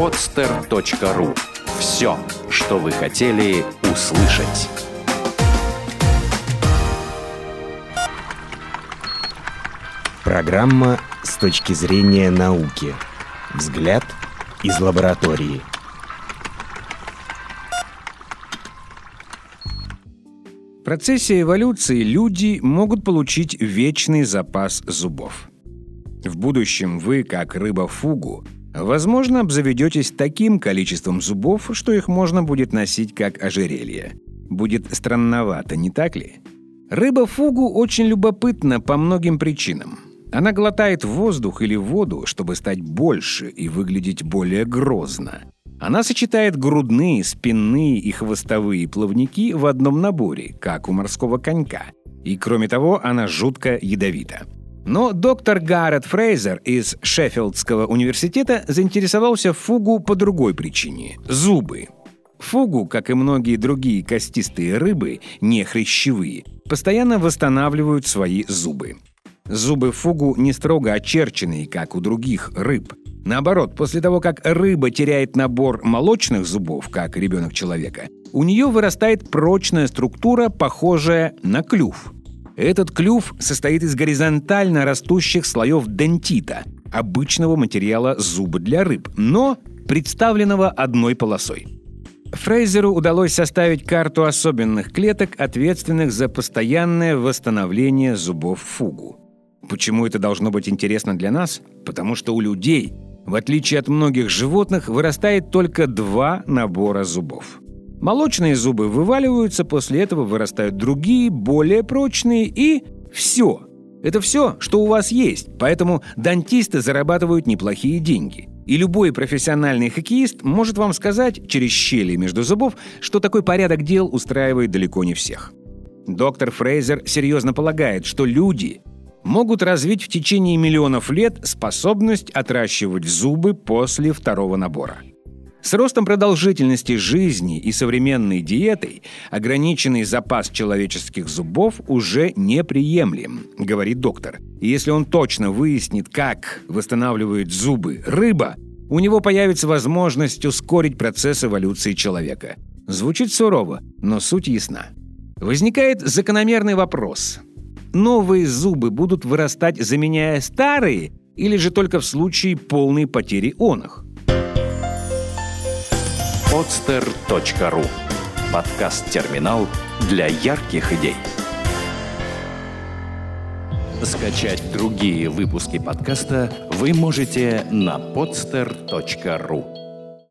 podster.ru Все, что вы хотели услышать. Программа с точки зрения науки. Взгляд из лаборатории. В процессе эволюции люди могут получить вечный запас зубов. В будущем вы, как рыба фугу, возможно, обзаведетесь таким количеством зубов, что их можно будет носить как ожерелье. Будет странновато, не так ли? Рыба фугу очень любопытна по многим причинам. Она глотает воздух или воду, чтобы стать больше и выглядеть более грозно. Она сочетает грудные, спинные и хвостовые плавники в одном наборе, как у морского конька. И кроме того, она жутко ядовита. Но доктор Гаррет Фрейзер из Шеффилдского университета заинтересовался фугу по другой причине – зубы. Фугу, как и многие другие костистые рыбы, не хрящевые, постоянно восстанавливают свои зубы. Зубы фугу не строго очерченные, как у других рыб. Наоборот, после того, как рыба теряет набор молочных зубов, как ребенок человека, у нее вырастает прочная структура, похожая на клюв – этот клюв состоит из горизонтально растущих слоев дентита, обычного материала зуба для рыб, но представленного одной полосой. Фрейзеру удалось составить карту особенных клеток, ответственных за постоянное восстановление зубов фугу. Почему это должно быть интересно для нас? Потому что у людей, в отличие от многих животных, вырастает только два набора зубов. Молочные зубы вываливаются, после этого вырастают другие, более прочные и все. Это все, что у вас есть, поэтому дантисты зарабатывают неплохие деньги. И любой профессиональный хоккеист может вам сказать через щели между зубов, что такой порядок дел устраивает далеко не всех. Доктор Фрейзер серьезно полагает, что люди могут развить в течение миллионов лет способность отращивать зубы после второго набора – с ростом продолжительности жизни и современной диетой ограниченный запас человеческих зубов уже неприемлем, говорит доктор. И если он точно выяснит, как восстанавливает зубы рыба, у него появится возможность ускорить процесс эволюции человека. Звучит сурово, но суть ясна. Возникает закономерный вопрос. Новые зубы будут вырастать, заменяя старые, или же только в случае полной потери оных? podster.ru Подкаст-терминал для ярких идей. Скачать другие выпуски подкаста вы можете на podster.ru